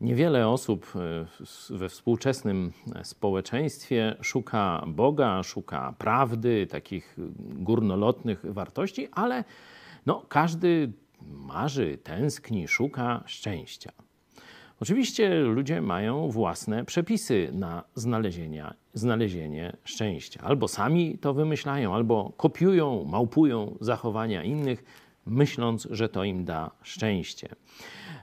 Niewiele osób e, we współczesnym społeczeństwie szuka Boga, szuka prawdy, takich górnolotnych wartości, ale no, każdy marzy, tęskni, szuka szczęścia. Oczywiście ludzie mają własne przepisy na znalezienie, znalezienie szczęścia. Albo sami to wymyślają, albo kopiują, małpują zachowania innych, myśląc, że to im da szczęście.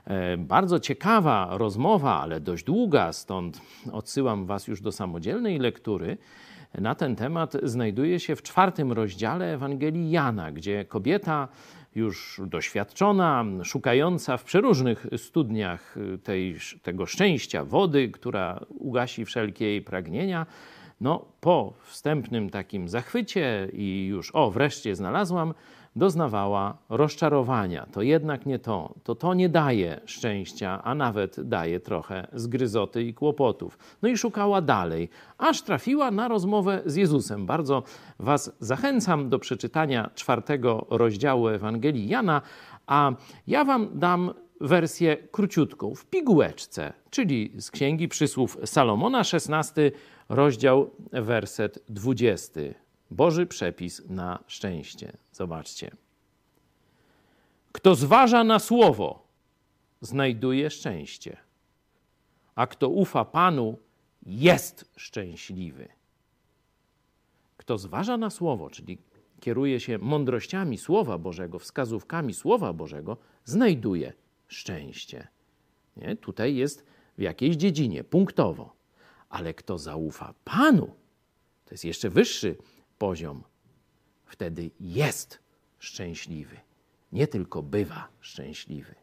E, bardzo ciekawa rozmowa, ale dość długa, stąd odsyłam Was już do samodzielnej lektury. Na ten temat znajduje się w czwartym rozdziale Ewangelii Jana, gdzie kobieta już doświadczona, szukająca w przeróżnych studniach tej, tego szczęścia wody, która ugasi wszelkie jej pragnienia, no, po wstępnym takim zachwycie i już, o, wreszcie znalazłam, doznawała rozczarowania. To jednak nie to. To to nie daje szczęścia, a nawet daje trochę zgryzoty i kłopotów. No i szukała dalej, aż trafiła na rozmowę z Jezusem. Bardzo Was zachęcam do przeczytania czwartego rozdziału Ewangelii Jana, a ja Wam dam wersję króciutką, w pigułeczce, czyli z Księgi Przysłów Salomona, 16 rozdział, werset 20. Boży przepis na szczęście. Zobaczcie. Kto zważa na słowo, znajduje szczęście, a kto ufa Panu, jest szczęśliwy. Kto zważa na słowo, czyli kieruje się mądrościami Słowa Bożego, wskazówkami Słowa Bożego, znajduje szczęście. Nie? Tutaj jest w jakiejś dziedzinie, punktowo. Ale kto zaufa Panu, to jest jeszcze wyższy poziom, wtedy jest szczęśliwy. Nie tylko bywa szczęśliwy.